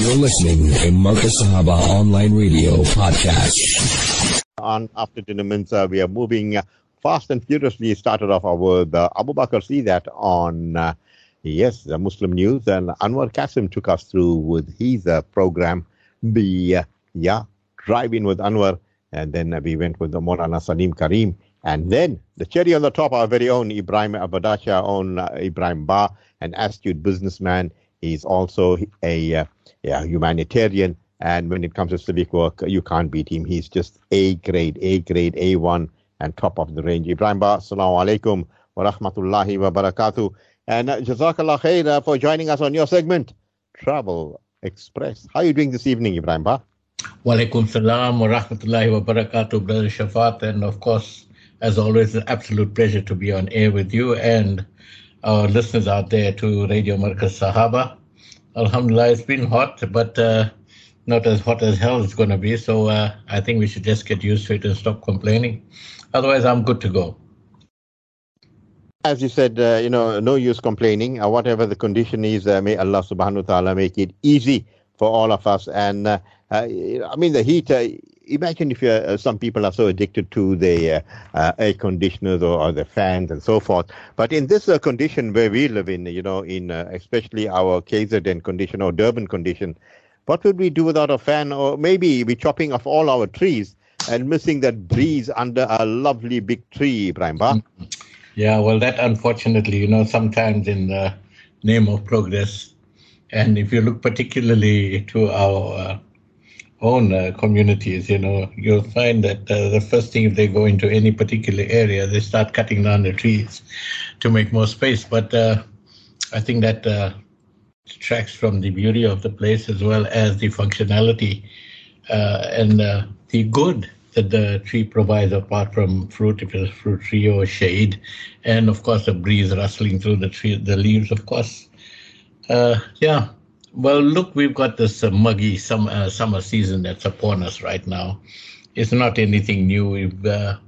You're listening to Markaz Sahaba Online Radio Podcast. On After Dinner Mints, uh, we are moving uh, fast and furiously. Started off with uh, Abu Bakr see that on, uh, yes, the Muslim News. And Anwar Kasim took us through with his uh, program, the, yeah, Drive In with Anwar. And then we went with the Morana Salim Karim. And then the cherry on the top, our very own Ibrahim Vadachia, own Ibrahim Ba, an astute businessman. He's also a yeah, humanitarian. And when it comes to civic work, you can't beat him. He's just A grade, A grade, A1, and top of the range. Ibrahim Ba, assalamu alaikum wa rahmatullahi wa barakatuh. And uh, jazakallah khair uh, for joining us on your segment, Travel Express. How are you doing this evening, Ibrahim Ba? Wa alaikum salam wa rahmatullahi wa barakatuh, Brother Shaafat. And of course, as always, an absolute pleasure to be on air with you and our listeners out there to Radio Markaz Sahaba. Alhamdulillah, it's been hot, but uh, not as hot as hell it's going to be. So uh, I think we should just get used to it and stop complaining. Otherwise, I'm good to go. As you said, uh, you know, no use complaining. Uh, whatever the condition is, uh, may Allah subhanahu wa ta'ala make it easy for all of us. And uh, I mean, the heat, imagine if uh, some people are so addicted to the uh, air conditioners or, or, the fans and so forth. But in this uh, condition where we live in, you know, in especially our KZN condition or Durban condition, what would we do without a fan? Or maybe we're chopping off all our trees and missing that breeze under a lovely big tree, Ibrahim. Mm-hmm. Yeah, well, that unfortunately, you know, sometimes in the name of progress, and if you look particularly to our uh, own uh, communities, you know, you'll find that uh, the first thing if they go into any particular area, they start cutting down the trees to make more space. But uh, I think that uh, detracts from the beauty of the place as well as the functionality uh, and uh, the good that the tree provides apart from fruit, if it's a fruit tree or shade, and of course the breeze rustling through the tree, the leaves, of course. yeah, well, look, we've got this uh, muggy summer, uh, summer season that's upon us right now. It's not anything new. We've, uh,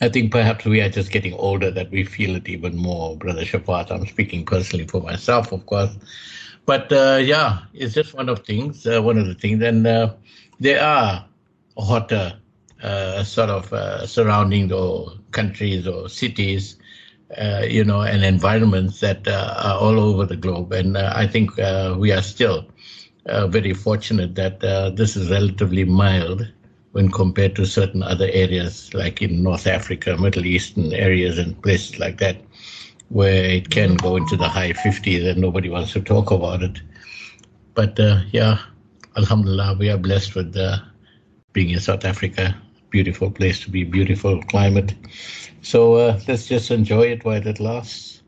I think perhaps we are just getting older that we feel it even more, Brother Shaafat. I'm speaking personally for myself, of course. But uh, yeah, it's just one of things, uh, one of the things. And uh, there are hotter sort of surrounding the countries or cities uh, you know, and environments that uh, are all over the globe. And uh, I think uh, we are still uh, very fortunate that uh, this is relatively mild when compared to certain other areas, like in North Africa, Middle Eastern areas, and places like that, where it can go into the high 50s and nobody wants to talk about it. But yeah, Alhamdulillah, we are blessed with being in South Africa. Beautiful place to be, beautiful climate. So uh, let's just enjoy it while it lasts.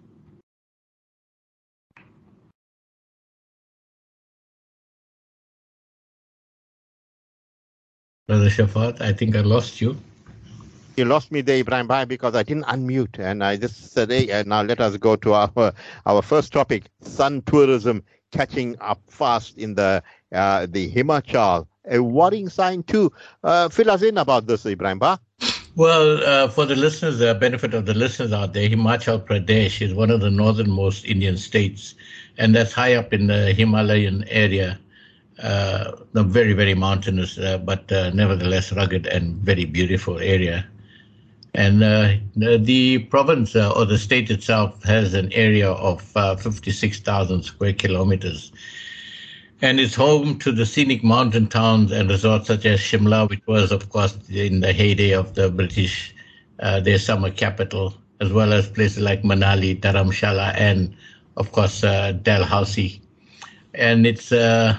Brother Shaafat, I think I lost you. You lost me there, Ibrahim Bhai, because I didn't unmute. And I just said, hey, uh, now let us go to our our first topic, sun tourism catching up fast in the uh, the Himachal. A worrying sign too. Uh, fill us in about this, Ibrahim Bhai. Well, uh, for the listeners, the benefit of the listeners out there, Himachal Pradesh is one of the northernmost Indian states, and that's high up in the Himalayan area. Uh, a very, very mountainous, uh, but uh, nevertheless rugged and very beautiful area. And uh, the province uh, or the state itself has an area of 56,000 square kilometers and it's home to the scenic mountain towns and resorts such as Shimla, which was, of course, in the heyday of the British, uh, their summer capital, as well as places like Manali, Dharamshala, and, of course, uh, Dalhousie. And it's, uh,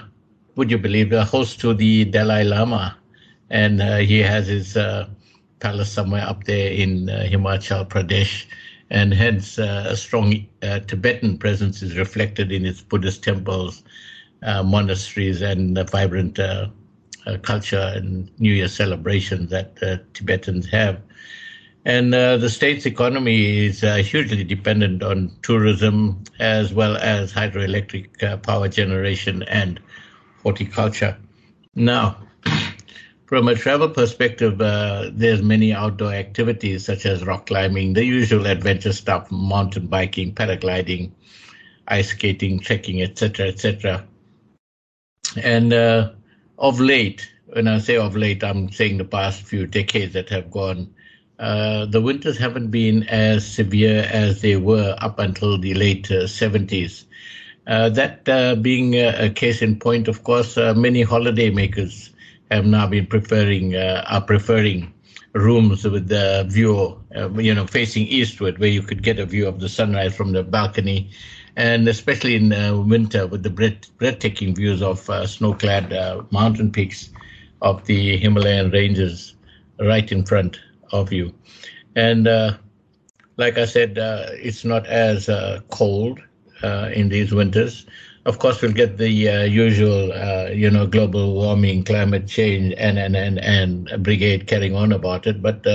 would you believe, a host to the Dalai Lama, and uh, he has his uh, palace somewhere up there in uh, Himachal Pradesh. And hence, a strong Tibetan presence is reflected in its Buddhist temples monasteries and the vibrant uh, uh, culture and New Year celebrations that Tibetans have. And the state's economy is hugely dependent on tourism as well as hydroelectric power generation and horticulture. Now, from a travel perspective, uh, there's many outdoor activities such as rock climbing, the usual adventure stuff, mountain biking, paragliding, ice skating, trekking, etc., etc. And uh, of late, when I say of late, I'm saying the past few decades that have gone, uh, the winters haven't been as severe as they were up until the late uh, 70s. Uh, that uh, being a, case in point, of course, uh, many holidaymakers have now been preferring are preferring rooms with the view, you know, facing eastward, where you could get a view of the sunrise from the balcony, and especially in winter with the breath, breathtaking views of snow-clad mountain peaks of the Himalayan ranges right in front of you. And uh, like I said, uh, it's not as uh, cold uh, in these winters. Of course, we'll get the uh, usual, uh, you know, global warming, climate change, and and and and brigade carrying on about it. But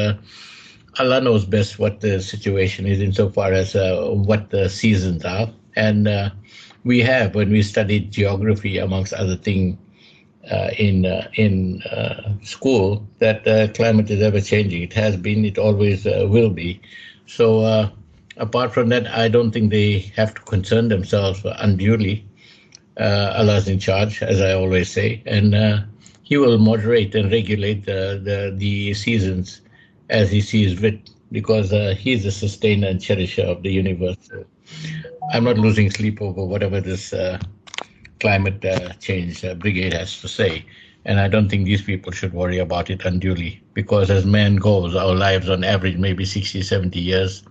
Allah knows best what the situation is insofar as what the seasons are. And we have, when we studied geography, amongst other things, uh, in uh, in uh, school that climate is ever changing. It has been. It always will be. So apart from that, I don't think they have to concern themselves unduly. Uh, Allah's in charge, as I always say, and uh, He will moderate and regulate the, the, the seasons as He sees fit, because uh, He's the sustainer and cherisher of the universe. I'm not losing sleep over whatever this climate uh, change uh, brigade has to say. And I don't think these people should worry about it unduly because as man goes, our lives on average maybe 60, 70 years.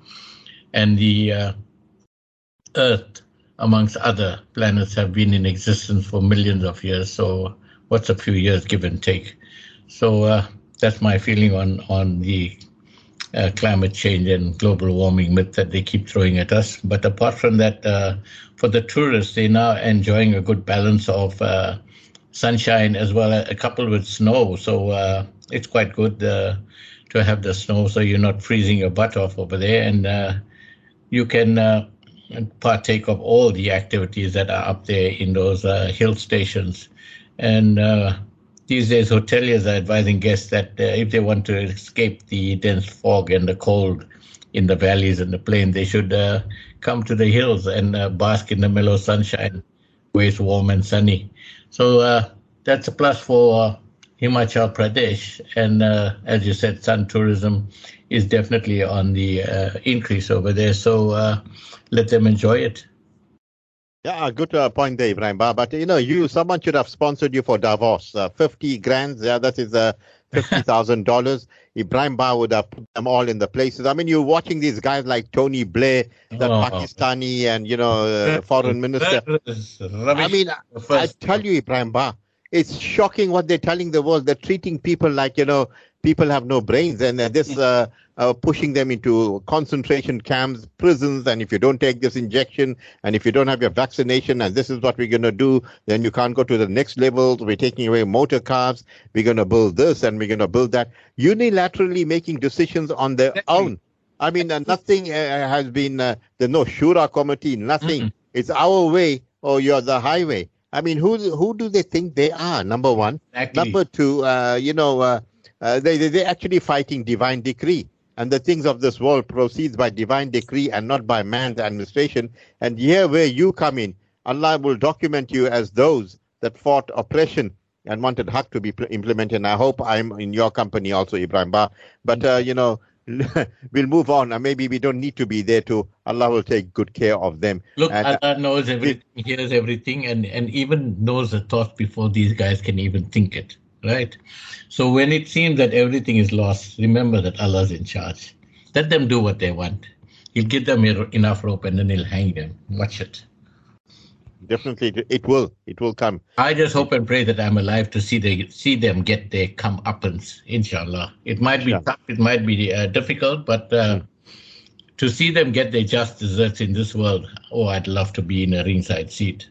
And the uh, Earth, amongst other planets, have been in existence for millions of years. So what's a few years give and take? So uh, that's my feeling on, on the uh, climate change and global warming myth that they keep throwing at us. But apart from that, uh, for the tourists, they're now enjoying a good balance of uh, sunshine as well, a coupled with snow. So uh, it's quite good uh, to have the snow, so you're not freezing your butt off over there, and uh, you can partake of all the activities that are up there in those hill stations. And these days, hoteliers are advising guests that uh, if they want to escape the dense fog and the cold in the valleys and the plains, they should uh, come to the hills and uh, bask in the mellow sunshine where it's warm and sunny. So uh, that's a plus for uh, Himachal Pradesh. And uh, as you said, sun tourism is definitely on the increase over there. So let them enjoy it. Yeah, good uh, point there, Ibrahim. Bar. But you know, you someone should have sponsored you for Davos. Uh, Fifty grand, yeah, that is uh, fifty thousand dollars. Ibrahim Ba would have put them all in the places. I mean, you're watching these guys like Tony Blair, the oh. Pakistani, and you know, uh, foreign minister. I mean, I, I tell you, Ibrahim Ba, it's shocking what they're telling the world. They're treating people like you know people have no brains, and this uh, uh, pushing them into concentration camps, prisons, and if you don't take this injection, and if you don't have your vaccination, and this is what we're going to do, then you can't go to the next level. We're taking away motor cars. We're going to build this, and we're going to build that. Unilaterally making decisions on their own. I mean, uh, nothing uh, has been. Uh, there's no shura committee. Nothing. Mm-hmm. It's our way, or you're the highway. I mean, who who do they think they are? Number one. Exactly. Number two, uh, you know, uh, uh, they, they, they're actually fighting divine decree. And the things of this world proceeds by divine decree and not by man's administration. And here where you come in, Allah will document you as those that fought oppression and wanted haq to be implemented. And I hope I'm in your company also, Ibrahim Ba. But, uh, you know, we'll move on. And maybe we don't need to be there to. Allah will take good care of them. Look, and, uh, Allah knows everything, hears everything, and, and even knows the thought before these guys can even think it right? So when it seems that everything is lost, remember that Allah's in charge. Let them do what they want. He'll give them enough rope and then he'll hang them. Watch it. Definitely, it will. It will come. I just hope and pray that I'm alive to see they see them get their comeuppance. Inshallah, it might be yeah. tough, it might be uh, difficult, but uh, mm. to see them get their just desserts in this world, oh, I'd love to be in a ringside seat.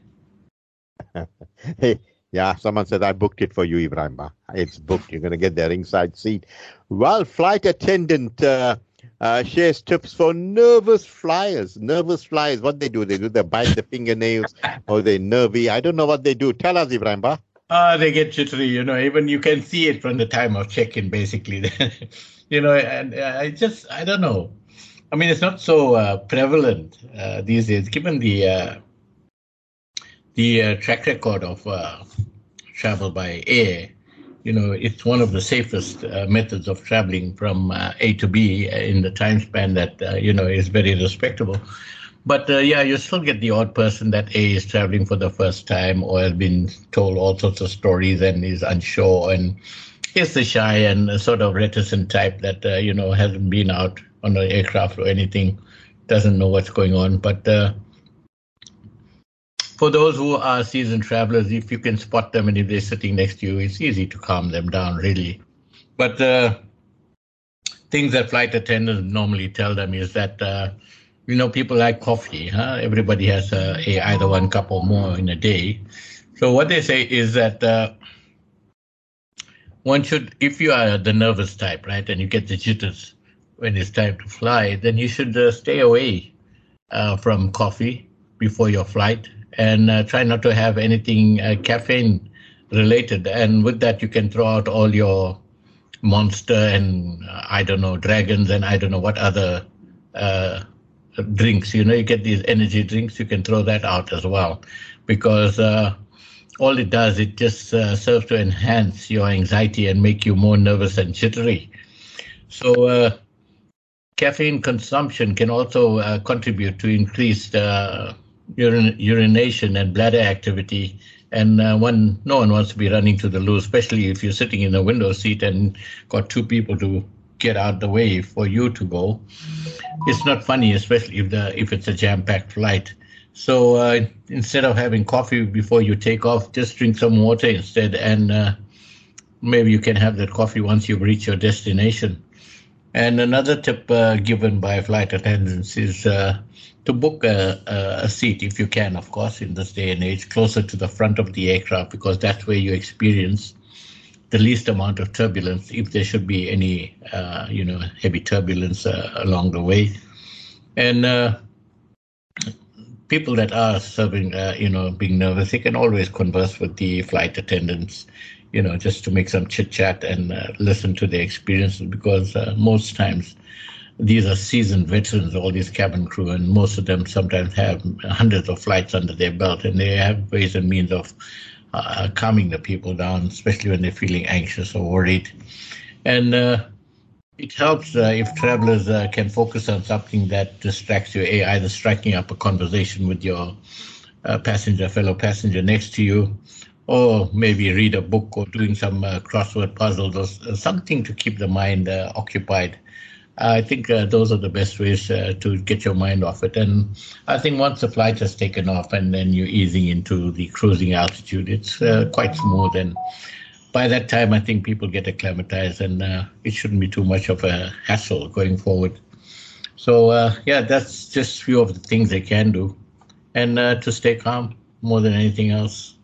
hey, yeah, someone said I booked it for you, Ibrahim. It's booked. You're going to get the ringside seat. Well, flight attendant uh, uh, shares tips for nervous flyers. Nervous flyers, what they do? They do they bite the fingernails or they nervy. I don't know what they do. Tell us, Ibrahim. Uh, they get jittery, you know, even you can see it from the time of check-in, basically. you know, and uh, I just, I don't know. I mean, it's not so uh, prevalent uh, these days, given the uh, the uh, track record of uh, travel by air, you know, it's one of the safest uh, methods of traveling from uh, A to B in the time span that, uh, you know, is very respectable. But uh, yeah, you still get the odd person that A is traveling for the first time or has been told all sorts of stories and is unsure and is the shy and sort of reticent type that, you know, hasn't been out on an aircraft or anything, doesn't know what's going on. But for those who are seasoned travelers, if you can spot them and if they're sitting next to you, it's easy to calm them down, really. But uh, things that flight attendants normally tell them is that, uh, you know, people like coffee. Huh? Everybody has a, a, either one cup or more in a day. So what they say is that uh, one should, if you are the nervous type, right, and you get the jitters when it's time to fly, then you should uh, stay away uh, from coffee before your flight and uh, try not to have anything uh, caffeine related. And with that, you can throw out all your monster and uh, I don't know dragons and I don't know what other uh, drinks. You know, you get these energy drinks. You can throw that out as well, because uh, all it does it just uh, serves to enhance your anxiety and make you more nervous and jittery. So. Caffeine consumption can also contribute to increased urin- urination and bladder activity. And uh, one, no one wants to be running to the loo, especially if you're sitting in a window seat and got two people to get out the way for you to go. It's not funny, especially if the if it's a jam-packed flight. So uh, instead of having coffee before you take off, just drink some water instead, and uh, maybe you can have that coffee once you reach your destination. And another tip uh, given by flight attendants is uh, to book a, a, seat, if you can, of course, in this day and age, closer to the front of the aircraft, because that's where you experience the least amount of turbulence, if there should be any, uh, you know, heavy turbulence uh, along the way. And uh, people that are serving, uh, you know, being nervous, they can always converse with the flight attendants, you know, just to make some chit chat and uh, listen to their experiences, because uh, most times these are seasoned veterans, all these cabin crew, and most of them sometimes have hundreds of flights under their belt, and they have ways and means of uh, calming the people down, especially when they're feeling anxious or worried. And uh, it helps uh, if travelers uh, can focus on something that distracts you, either striking up a conversation with your uh, passenger, fellow passenger next to you, or maybe read a book or doing some uh, crossword puzzles or something to keep the mind occupied I think uh, those are the best ways uh, to get your mind off it. And I think once the flight has taken off and then you're easing into the cruising altitude, it's uh, quite smooth. And by that time, I think people get acclimatized and uh, it shouldn't be too much of a hassle going forward. So, uh, yeah, that's just a few of the things they can do. And uh, to stay calm more than anything else.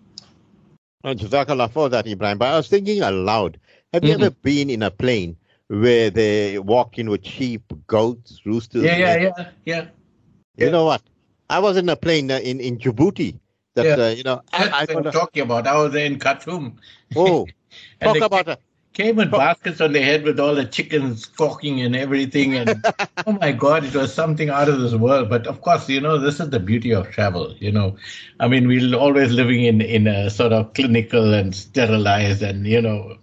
Jazakallah for that, Ibrahim. But I was thinking aloud. Have you mm-hmm. ever been in a plane where they walk in with sheep, goats, roosters. Yeah, yeah, yeah, yeah. You know what? I was in a plane uh, in in Djibouti. That yeah. uh, you know, That's I, I what I'm talking about. I was in Khartoum. Oh, talk about a came in baskets on their head with all the chickens squawking and everything. And oh my God, it was something out of this world. But of course, you know, this is the beauty of travel. You know, I mean, we're always living in, in a sort of clinical and sterilized and, you know,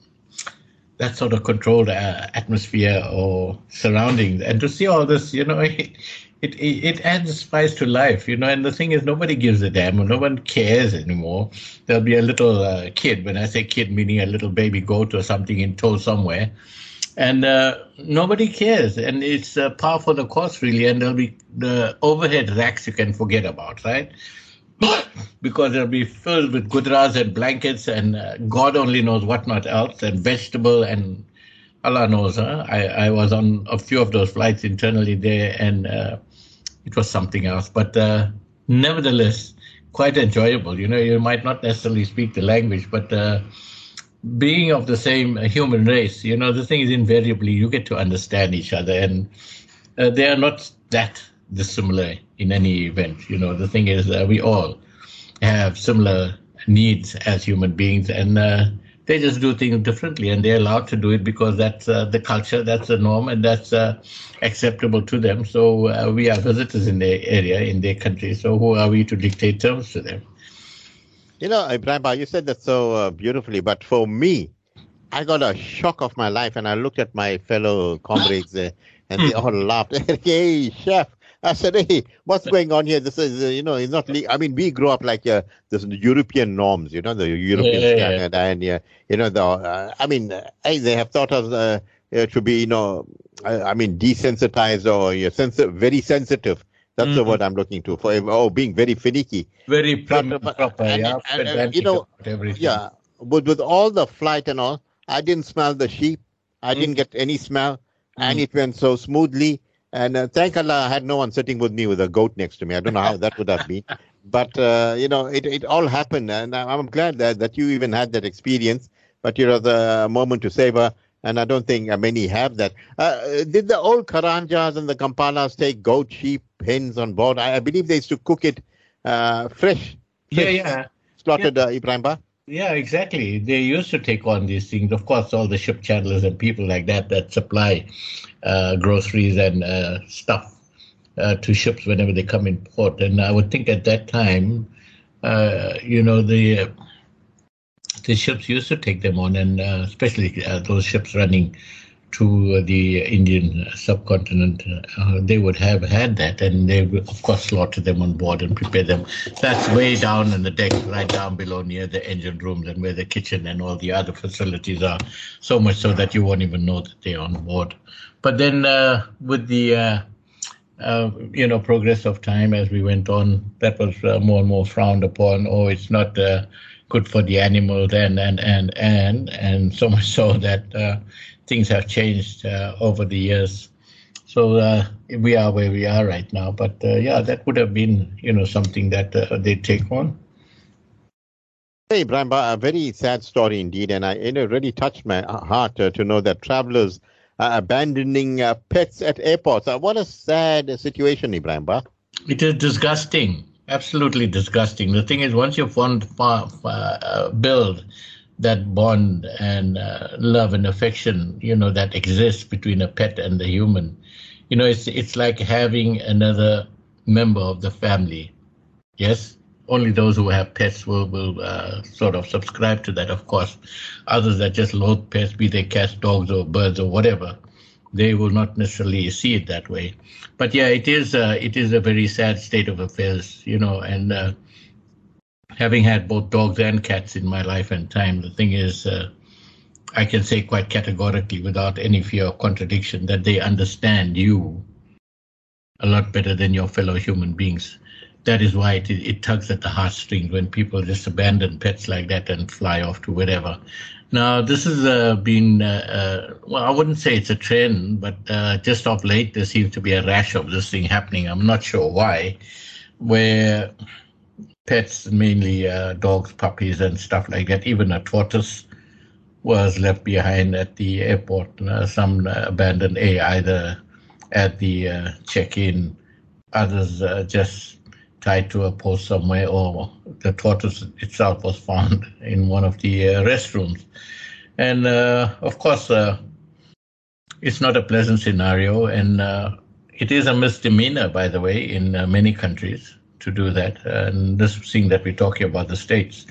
that sort of controlled uh, atmosphere or surroundings. And to see all this, you know, it, it, it adds spice to life, you know. And the thing is, nobody gives a damn, or no one cares anymore. There'll be a little uh, kid, when I say kid, meaning a little baby goat or something in tow somewhere, and uh, nobody cares. And it's uh, par for the course, really. And there'll be the overhead racks you can forget about, right? because it'll be filled with gudras and blankets and uh, God only knows what not else and vegetable and Allah knows. Huh? I, I was on a few of those flights internally there and uh, it was something else. But uh, nevertheless, quite enjoyable. You know, you might not necessarily speak the language, but uh, being of the same human race, you know, the thing is invariably you get to understand each other and uh, they are not that dissimilar in any event. You know, the thing is, uh, we all have similar needs as human beings, and uh, they just do things differently, and they're allowed to do it because that's uh, the culture, that's the norm, and that's uh, acceptable to them. So uh, we are visitors in their area, in their country. So who are we to dictate terms to them? You know, Ibrahim, you said that so uh, beautifully, but for me, I got a shock of my life, and I looked at my fellow comrades there, and they all laughed. hey, chef, I said, hey, what's going on here? This is, uh, you know, it's not. Le- I mean, we grew up like uh, this European norms, you know, the European Yeah, yeah, yeah. and uh, you know, the. Uh, I mean, uh, hey, they have taught us uh, to be, you know, I mean, desensitized or you're sensi- very sensitive. That's the Mhm. word I'm looking to for. Oh, being very finicky. Very But- prim and but- proper, and- yeah. and- and, you know. Yeah, but with all the flight and all, I didn't smell the sheep. I didn't get any smell, and Mm. it went so smoothly. And uh, thank Allah, I had no one sitting with me with a goat next to me. I don't know how that would have been, but uh, you know, it it all happened, and I'm glad that that you even had that experience. But you know, the moment to savor, and I don't think many have that. Uh, did the old Karanjas and the Kampalas take goat, sheep, hens on board? I, I believe they used to cook it uh, fresh, yeah, fresh, yeah. slaughtered uh, Ibrahim Ba? Yeah, exactly. They used to take on these things. Of course, all the ship chandlers and people like that that supply uh, groceries and uh, stuff uh, to ships whenever they come in port. And I would think at that time, uh, you know, the the ships used to take them on, and uh, especially uh, those ships running to the Indian subcontinent, uh, they would have had that, and they would, of course, slaughter them on board and prepare them. That's way down in the deck, right down below near the engine rooms and where the kitchen and all the other facilities are. So much so that you won't even know that they're on board. But then, uh, with the uh, uh, you know progress of time as we went on, that was uh, more and more frowned upon. Oh, it's not uh, good for the animals, and and and and and so much so that uh, things have changed uh, over the years. So uh, we are where we are right now. But uh, yeah, that would have been you know something that uh, they take on. Hey, Ibrahim, a very sad story indeed, and I, it really touched my heart uh, to know that travelers are abandoning uh, pets at airports. Uh, what a sad situation, Ibrahim. Ba. It is disgusting, absolutely disgusting. The thing is, once you fond, fa- fa- uh, build that bond and uh, love and affection, you know, that exists between a pet and the human, you know, it's it's like having another member of the family. Yes, only those who have pets will will uh, sort of subscribe to that. Of course, others that just loathe pets, be they cats, dogs, or birds, or whatever, they will not necessarily see it that way. But yeah, it is uh, it is a very sad state of affairs, you know. And uh, having had both dogs and cats in my life and time, the thing is, uh, I can say quite categorically, without any fear of contradiction, that they understand you a lot better than your fellow human beings. That is why it, it tugs at the heartstrings when people just abandon pets like that and fly off to wherever. Now, this has uh, been, uh, uh, well, I wouldn't say it's a trend, but uh, just of late, there seems to be a rash of this thing happening. I'm not sure why, where pets, mainly uh, dogs, puppies, and stuff like that, even a tortoise was left behind at the airport. Uh, some abandoned A either at the uh, check-in, others uh, just tied to a post somewhere, or the tortoise itself was found in one of the uh, restrooms. And uh, of course, it's not a pleasant scenario, and it is a misdemeanor, by the way, in many countries to do that. And this thing that we're talking about, the states,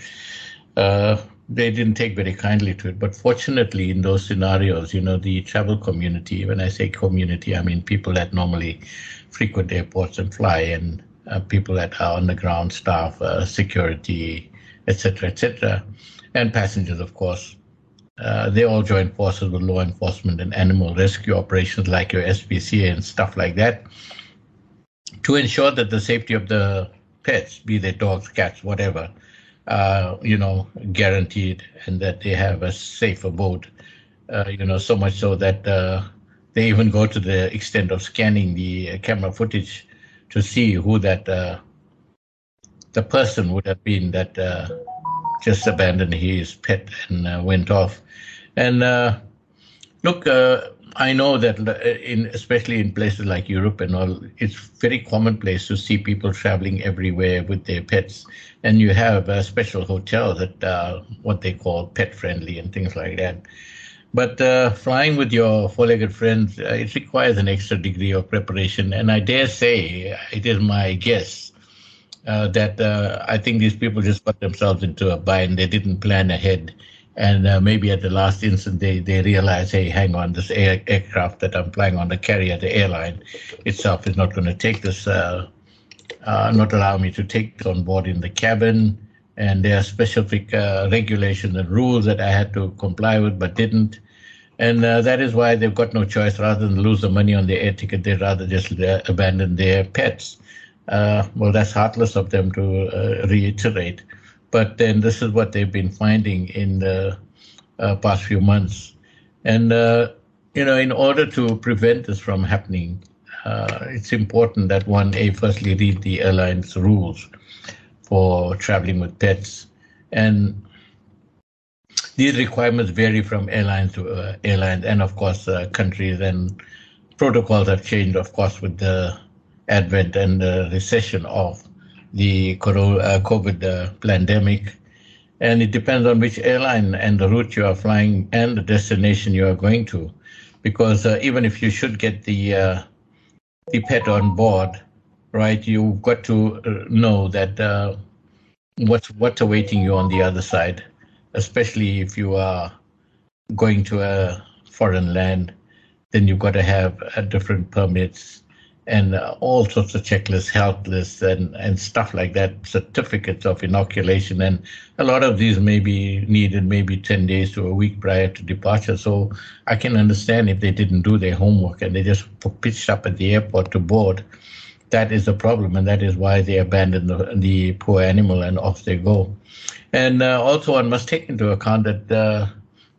uh, they didn't take very kindly to it. But fortunately, in those scenarios, you know, the travel community, when I say community, I mean people that normally frequent airports and fly, and uh, people that are on the ground staff, uh, security, etc., etc., and passengers, of course. Uh, they all join forces with law enforcement and animal rescue operations like your SPCA and stuff like that to ensure that the safety of the pets, be they dogs, cats, whatever, uh, you know, guaranteed and that they have a safe abode. Uh, you know, so much so that uh, they even go to the extent of scanning the camera footage to see who that uh, the person would have been that uh, just abandoned his pet and uh, went off. And look, I know that in especially in places like Europe and all, it's very commonplace to see people traveling everywhere with their pets, and you have a special hotel that are what they call pet friendly and things like that. But uh, flying with your four-legged friends, uh, it requires an extra degree of preparation, and I dare say it is my guess uh, that uh, I think these people just got themselves into a bind. They didn't plan ahead. And uh, maybe at the last instant, they, they realize, hey, hang on, this air, aircraft that I'm flying on, the carrier, the airline itself is not going to take this, uh, uh, not allow me to take this on board in the cabin. And there are specific uh, regulations and rules that I had to comply with, but didn't. And uh, that is why they've got no choice. Rather than lose the money on the air ticket, they'd rather just abandon their pets. Uh, well, that's heartless of them to uh, reiterate. But then this is what they've been finding in the uh, past few months. And, uh, you know, in order to prevent this from happening, it's important that one, A, firstly read the airline's rules for traveling with pets. And these requirements vary from airline to uh, airline, and of course, uh, countries and protocols have changed, of course, with the advent and the recession of the uh, COVID uh, pandemic. And it depends on which airline and the route you are flying and the destination you are going to. Because uh, even if you should get the, the pet on board, right, you've got to know that what's, what's awaiting you on the other side, especially if you are going to a foreign land, then you've got to have different permits and uh, all sorts of checklists, health lists, and, and stuff like that, certificates of inoculation. And a lot of these may be needed maybe 10 days to a week prior to departure. So I can understand if they didn't do their homework and they just pitched up at the airport to board. That is the problem, and that is why they abandon the, the poor animal and off they go. And uh, also, one must take into account that uh,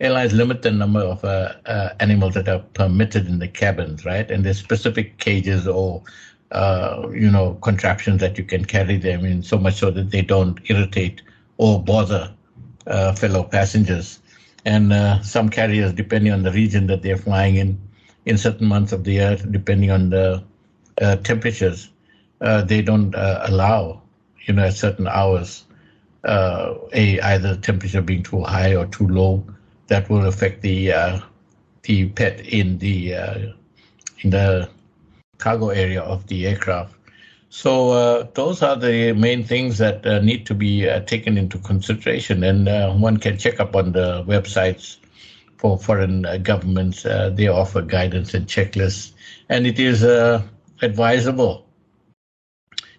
airlines limit the number of uh, uh, animals that are permitted in the cabins, right? And there's specific cages or uh, you know contraptions that you can carry them in, so much so that they don't irritate or bother uh, fellow passengers. And uh, some carriers, depending on the region that they're flying in, in certain months of the year, depending on the uh, temperatures, they don't allow, you know, at certain hours, a either temperature being too high or too low that will affect the uh, the pet in the uh, in the cargo area of the aircraft. So uh, those are the main things that uh, need to be uh, taken into consideration, and uh, one can check up on the websites for foreign governments. they offer guidance and checklists, and it is advisable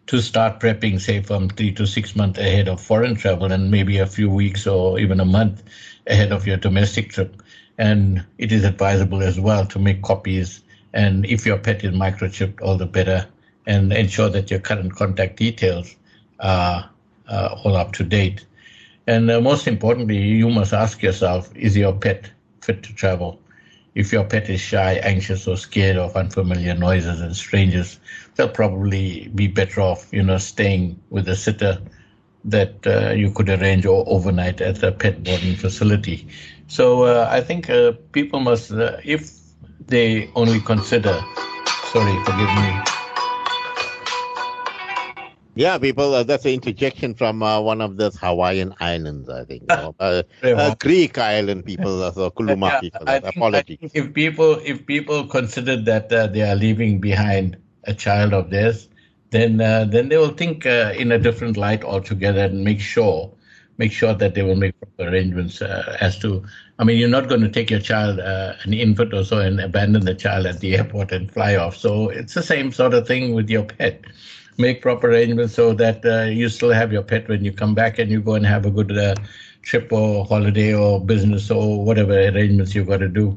to start prepping, say, from three to six months ahead of foreign travel, and maybe a few weeks or even a month ahead of your domestic trip. And it is advisable as well to make copies. And if your pet is microchipped, all the better. And ensure that your current contact details are uh, all up to date. And uh, most importantly, you must ask yourself is your pet fit to travel? If your pet is shy, anxious, or scared of unfamiliar noises and strangers, they'll probably be better off, you know, staying with a sitter that uh, you could arrange overnight at a pet boarding facility. So uh, I think uh, people must, uh, if they only consider, sorry, forgive me. Yeah, people, uh, that's an interjection from uh, one of those Hawaiian islands, I think. Greek island people, so Kuluma yeah, people. I think, Apologies. I think if people, if people consider that they are leaving behind a child of theirs, then uh, then they will think uh, in a different light altogether and make sure make sure that they will make proper arrangements uh, as to. I mean, you're not going to take your child, uh, an infant or so, and abandon the child at the airport and fly off. So it's the same sort of thing with your pet. Make proper arrangements so that uh, you still have your pet when you come back and you go and have a good uh, trip or holiday or business or whatever arrangements you've got to do.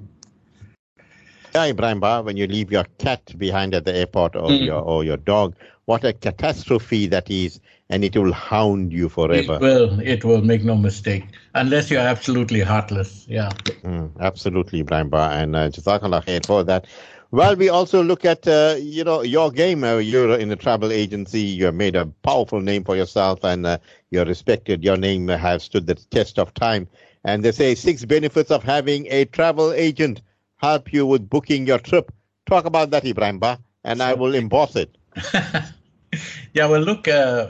Yeah, Ibrahim Ba, when you leave your cat behind at the airport or mm. your or your dog, what a catastrophe that is, and it will hound you forever. It will. It will make no mistake, unless you're absolutely heartless. Yeah. Mm, absolutely, Ibrahim Ba, and uh, Jazakallah khair for that. Well, we also look at uh, you know your game. Uh, you're in a travel agency. You have made a powerful name for yourself, and uh, you're respected. Your name has stood the test of time. And they say six benefits of having a travel agent help you with booking your trip. Talk about that, Ibrahim Ba, and I will emboss it. yeah, well, look, uh,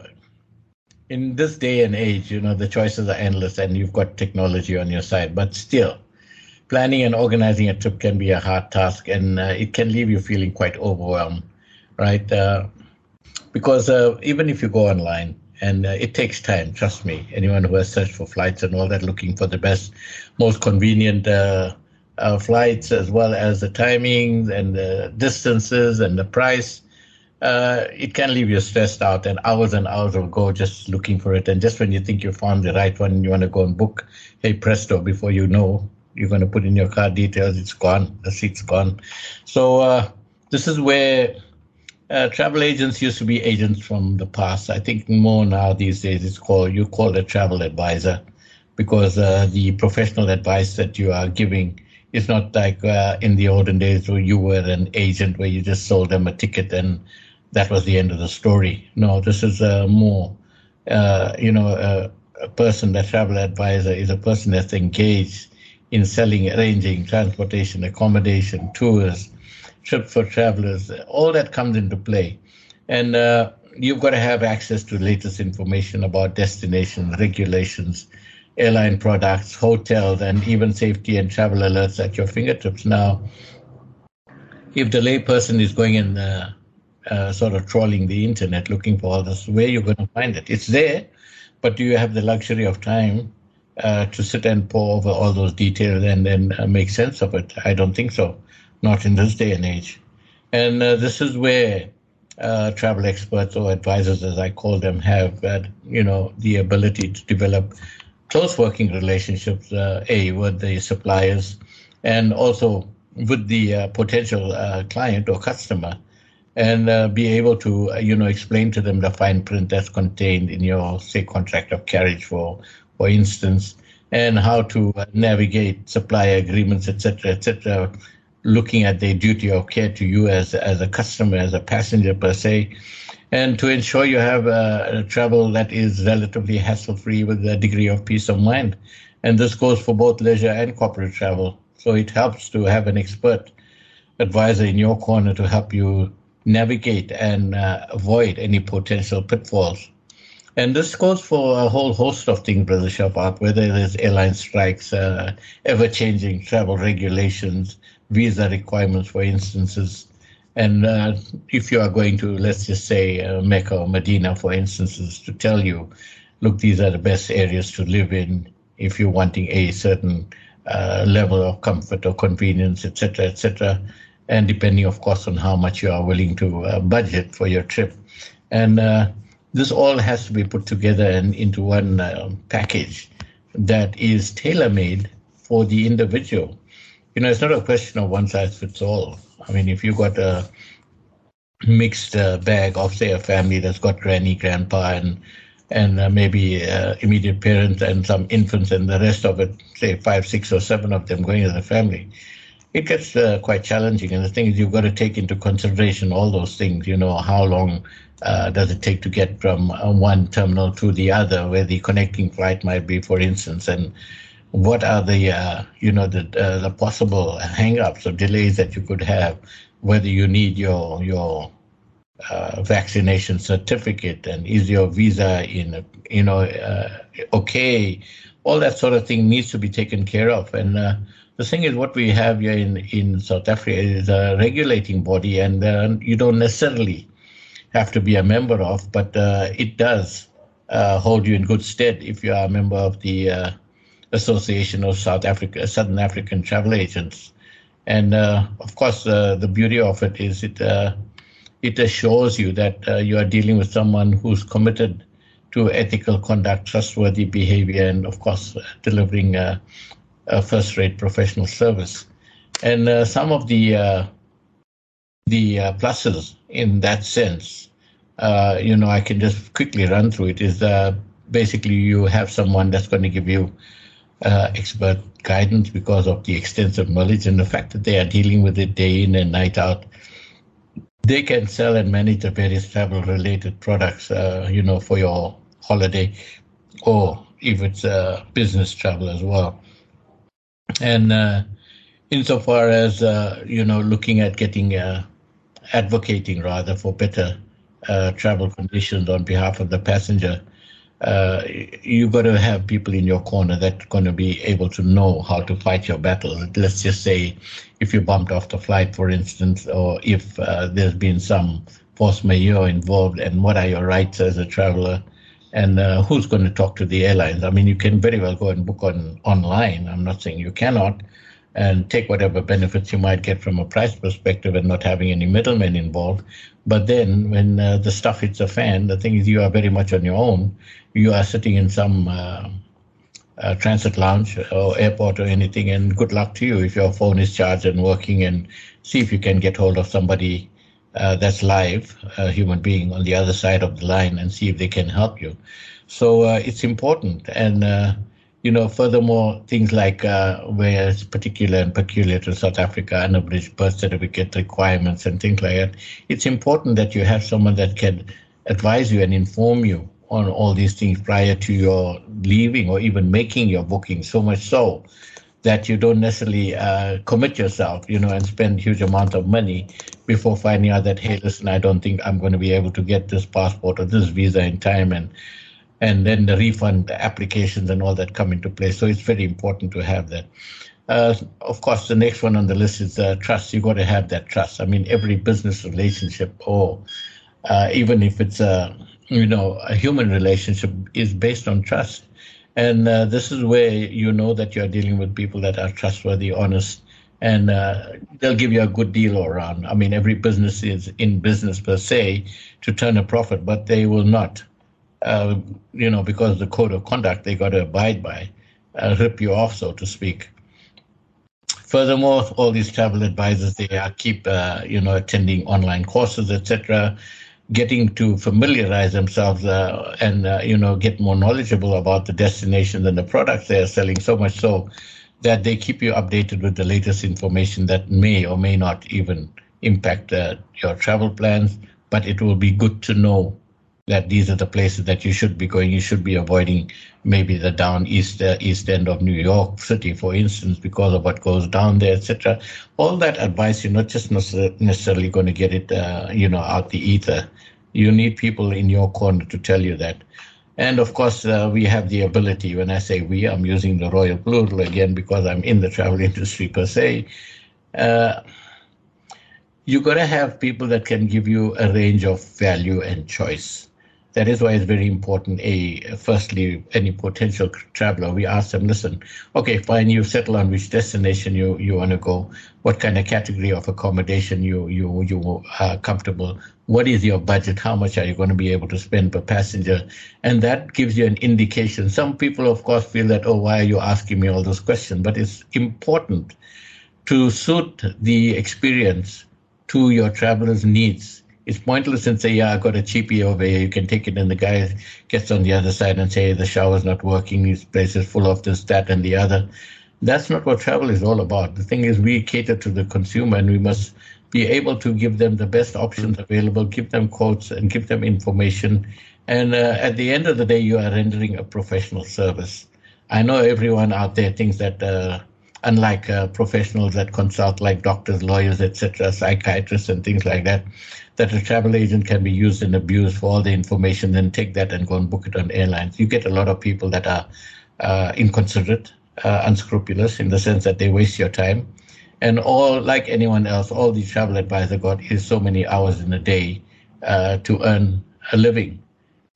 in this day and age, you know, the choices are endless and you've got technology on your side, but still, planning and organizing a trip can be a hard task and uh, it can leave you feeling quite overwhelmed, right? Uh, because uh, even if you go online, and uh, it takes time, trust me. Anyone who has searched for flights and all that, looking for the best, most convenient uh, uh, flights, as well as the timings and the distances and the price, uh, it can leave you stressed out and hours and hours will go just looking for it. And just when you think you found the right one, you want to go and book, hey presto, before you know, you're going to put in your car details, it's gone, the seat's gone. So uh, this is where uh, travel agents used to be agents from the past. I think more now these days it's called you call a travel advisor because uh, the professional advice that you are giving is not like uh, in the olden days where you were an agent where you just sold them a ticket and that was the end of the story. No, this is a more, uh, you know, a, a person, that travel advisor is a person that's engaged in selling, arranging transportation, accommodation, tours, trips for travelers. All that comes into play. And uh, you've got to have access to latest information about destinations, regulations, airline products, hotels, and even safety and travel alerts at your fingertips. Now, if the layperson is going and uh, uh, sort of trawling the internet looking for all this, where you're going to find it? It's there, but do you have the luxury of time uh, to sit and pour over all those details and then uh, make sense of it? I don't think so, not in this day and age. And uh, this is where uh, travel experts or advisors, as I call them, have you know the ability to develop close working relationships, uh, a with the suppliers, and also with the uh, potential uh, client or customer, and uh, be able to uh, you know explain to them the fine print that's contained in your say contract of carriage for for instance, and how to navigate supplier agreements, etc., etc. Looking at their duty of care to you as as a customer, as a passenger per se, and to ensure you have a travel that is relatively hassle-free with a degree of peace of mind. And this goes for both leisure and corporate travel. So it helps to have an expert advisor in your corner to help you navigate and uh, avoid any potential pitfalls. And this goes for a whole host of things, Brother Shaafat, whether it is airline strikes, uh, ever-changing travel regulations, visa requirements, for instances, and uh, if you are going to, let's just say, uh, Mecca or Medina, for instance, is to tell you, look, these are the best areas to live in if you're wanting a certain uh, level of comfort or convenience, etc., etc., and depending, of course, on how much you are willing to uh, budget for your trip. And uh, this all has to be put together and into one uh, package that is tailor-made for the individual. You know, it's not a question of one size fits all I mean, if you've got a mixed uh, bag of, say, a family that's got granny, grandpa, and and uh, maybe uh, immediate parents and some infants, and the rest of it, say five, six, or seven of them going as a family, it gets uh, quite challenging. And the thing is, you've got to take into consideration all those things. You know, how long uh, does it take to get from uh, one terminal to the other, where the connecting flight might be, for instance, and what are the uh, you know the uh, the possible hangups or delays that you could have, whether you need your your uh, vaccination certificate and is your visa in you know uh, okay, all that sort of thing needs to be taken care of. And uh, the thing is, what we have here in in South Africa is a regulating body, and uh, you don't necessarily have to be a member of, but it does hold you in good stead if you are a member of the Association of South Africa, Southern African Travel Agents. And uh, of course, uh, the beauty of it is it uh, it assures you that uh, you are dealing with someone who's committed to ethical conduct, trustworthy behavior, and of course, uh, delivering a, a first-rate professional service. And some of the the pluses in that sense, you know, I can just quickly run through it. Is basically you have someone that's going to give you uh, expert guidance because of the extensive knowledge and the fact that they are dealing with it day in and night out. They can sell and manage the various travel related products, uh, you know, for your holiday or if it's uh, business travel as well. And uh, insofar as, uh, you know, looking at getting, uh, advocating rather for better uh, travel conditions on behalf of the passenger, you've got to have people in your corner that are going to be able to know how to fight your battle. Let's just say if you bumped off the flight, for instance, or if uh, there's been some force majeure involved, and what are your rights as a traveler, and uh, who's going to talk to the airlines. I mean, you can very well go and book on online. I'm not saying you cannot, and take whatever benefits you might get from a price perspective and not having any middlemen involved. But then when uh, the stuff hits the fan, the thing is you are very much on your own. You are sitting in some uh, uh, transit lounge or airport or anything, and good luck to you if your phone is charged and working, and see if you can get hold of somebody uh, that's live, a human being on the other side of the line, and see if they can help you. So uh, it's important, and uh, you know, furthermore, things like uh, where it's particular and peculiar to South Africa, unabridged birth certificate requirements and things like that, it's important that you have someone that can advise you and inform you on all these things prior to your leaving or even making your booking, so much so that you don't necessarily uh, commit yourself, you know, and spend huge amount of money before finding out that, hey, listen, I don't think I'm going to be able to get this passport or this visa in time and and then the refund applications and all that come into play. So it's very important to have that. Uh, of course, the next one on the list is uh, trust. You've got to have that trust. I mean, every business relationship, or uh, even if it's a you know a human relationship, is based on trust. And uh, this is where you know that you're dealing with people that are trustworthy, honest, and uh, they'll give you a good deal around. I mean, every business is in business per se to turn a profit, but they will not uh, you know, because the code of conduct they got to abide by, uh, rip you off, so to speak. Furthermore, all these travel advisors they are keep uh, you know attending online courses, etc., getting to familiarize themselves uh, and uh, you know get more knowledgeable about the destinations and the products they are selling. So much so that they keep you updated with the latest information that may or may not even impact uh, your travel plans. But it will be good to know that these are the places that you should be going. You should be avoiding maybe the down east uh, east end of New York City, for instance, because of what goes down there, etc. All that advice, you're not just necessarily going to get it, uh, you know, out the ether. You need people in your corner to tell you that. And of course, uh, we have the ability. When I say we, I'm using the royal plural again because I'm in the travel industry per se. Uh, you got to have people that can give you a range of value and choice that is why it's very important. A firstly, any potential traveler, we ask them, listen, okay, fine, you settle on which destination you, you want to go, what kind of category of accommodation you you you are comfortable, what is your budget, how much are you going to be able to spend per passenger, and that gives you an indication. Some people, of course, feel that, oh, why are you asking me all those questions? But it's important to suit the experience to your traveler's needs it's pointless and say, yeah, I've got a cheapie over here. You can take it. And the guy gets on the other side and say, the shower's not working. This place is full of this, that, and the other. That's not what travel is all about. The thing is, we cater to the consumer and we must be able to give them the best options available, give them quotes and give them information. And uh, at the end of the day, you are rendering a professional service. I know everyone out there thinks that uh, unlike uh, professionals that consult like doctors, lawyers, etc., psychiatrists, and things like that, that a travel agent can be used and abused for all the information, then take that and go and book it on airlines. You get a lot of people that are uh, inconsiderate, uh, unscrupulous in the sense that they waste your time. And all, like anyone else, all the travel advisor got is so many hours in a day uh, to earn a living.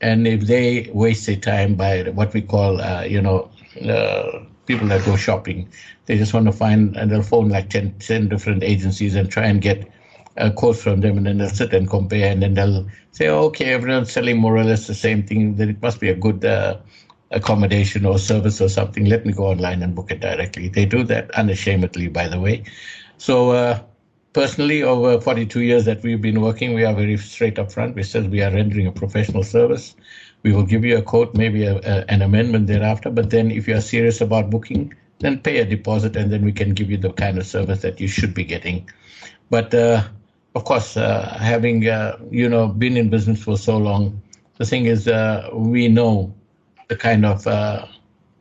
And if they waste their time by what we call, uh, you know, uh, people that go shopping, they just want to find, and they'll phone like 10, 10 different agencies and try and get a quote from them, and then they'll sit and compare, and then they'll say, okay, everyone's selling more or less the same thing, then it must be a good uh, accommodation or service or something. Let me go online and book it directly. They do that unashamedly, by the way. So, uh, personally, over 42 years that we've been working, we are very straight up front. We said we are rendering a professional service. We will give you a quote, maybe a, a, an amendment thereafter. But then, if you are serious about booking, then pay a deposit, and then we can give you the kind of service that you should be getting. But uh, of course, uh, having uh, you know been in business for so long, the thing is uh, we know the kind of uh,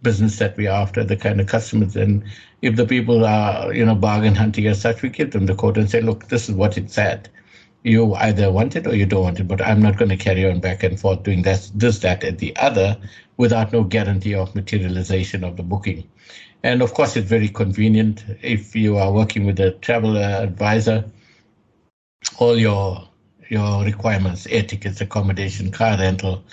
business that we're after, the kind of customers, and if the people are you know bargain hunting as such, we give them the quote and say, look, this is what it said. You either want it or you don't want it, but I'm not going to carry on back and forth doing this, this, that, and the other without no guarantee of materialization of the booking. And of course, it's very convenient if you are working with a travel advisor all your your requirements, air tickets, accommodation, car rental,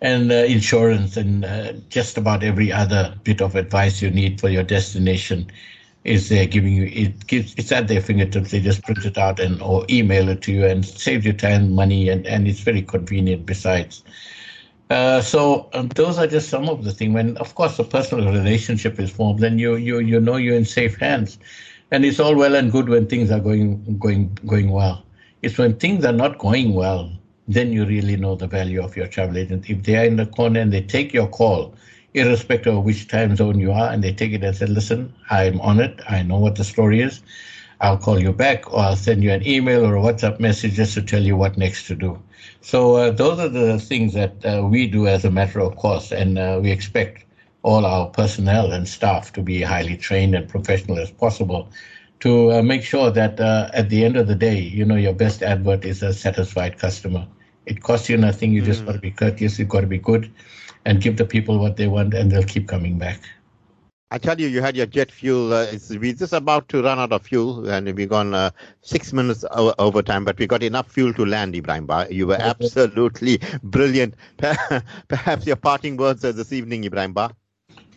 and uh, insurance, and uh, just about every other bit of advice you need for your destination is there giving you it gives it's at their fingertips they just print it out and or email it to you and saves you time money and and it's very convenient besides uh, so um, those are just some of the things. When, of course, a personal relationship is formed, then you you you know you're in safe hands, and it's all well and good when things are going going going well. It's when things are not going well, then you really know the value of your travel agent. If they are in the corner and they take your call, irrespective of which time zone you are, and they take it and say, "Listen, I'm on it. I know what the story is. I'll call you back, or I'll send you an email or a WhatsApp message just to tell you what next to do." So uh, those are the things that uh, we do as a matter of course, and uh, we expect all our personnel and staff to be highly trained and professional as possible to uh, make sure that uh, at the end of the day, you know, your best advert is a satisfied customer. It costs you nothing. You mm. just got to be courteous. You've got to be good and give the people what they want, and they'll keep coming back. I tell you, you had your jet fuel. Uh, we're just about to run out of fuel, and we've gone uh, six minutes over, over, time, but we got enough fuel to land, Ebrahim Ba. You were absolutely brilliant. Perhaps your parting words this evening, Ebrahim Ba.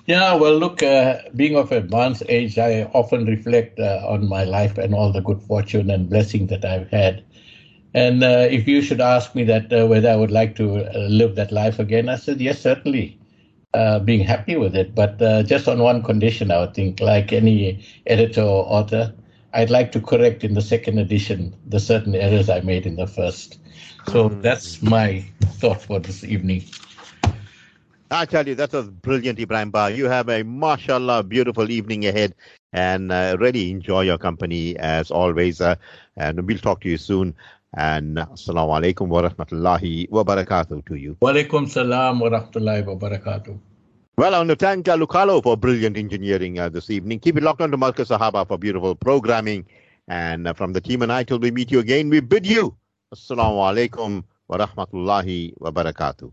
Yeah, well, look, uh, being of advanced age, I often reflect uh, on my life and all the good fortune and blessing that I've had. And uh, if you should ask me that uh, whether I would like to live that life again, I said yes, certainly uh, being happy with it, but uh, just on one condition, I would think, like any editor or author, I'd like to correct in the second edition the certain errors I made in the first. So mm. that's my thought for this evening. I tell you, that was brilliant, Ebrahim Ba. You have a mashallah beautiful evening ahead and uh, really enjoy your company as always. Uh, and we'll talk to you soon. And assalamu alaikum wa rahmatullahi wa barakatuh to you. Wa alaikum salam wa rahmatullahi wa barakatuh. Well, I want to thank uh, Lucalo for brilliant engineering uh, this evening. Keep it locked on to Markaz Sahaba for beautiful programming. And uh, from the team and I, till we meet you again, we bid you assalamu alaikum wa rahmatullahi wa barakatuh.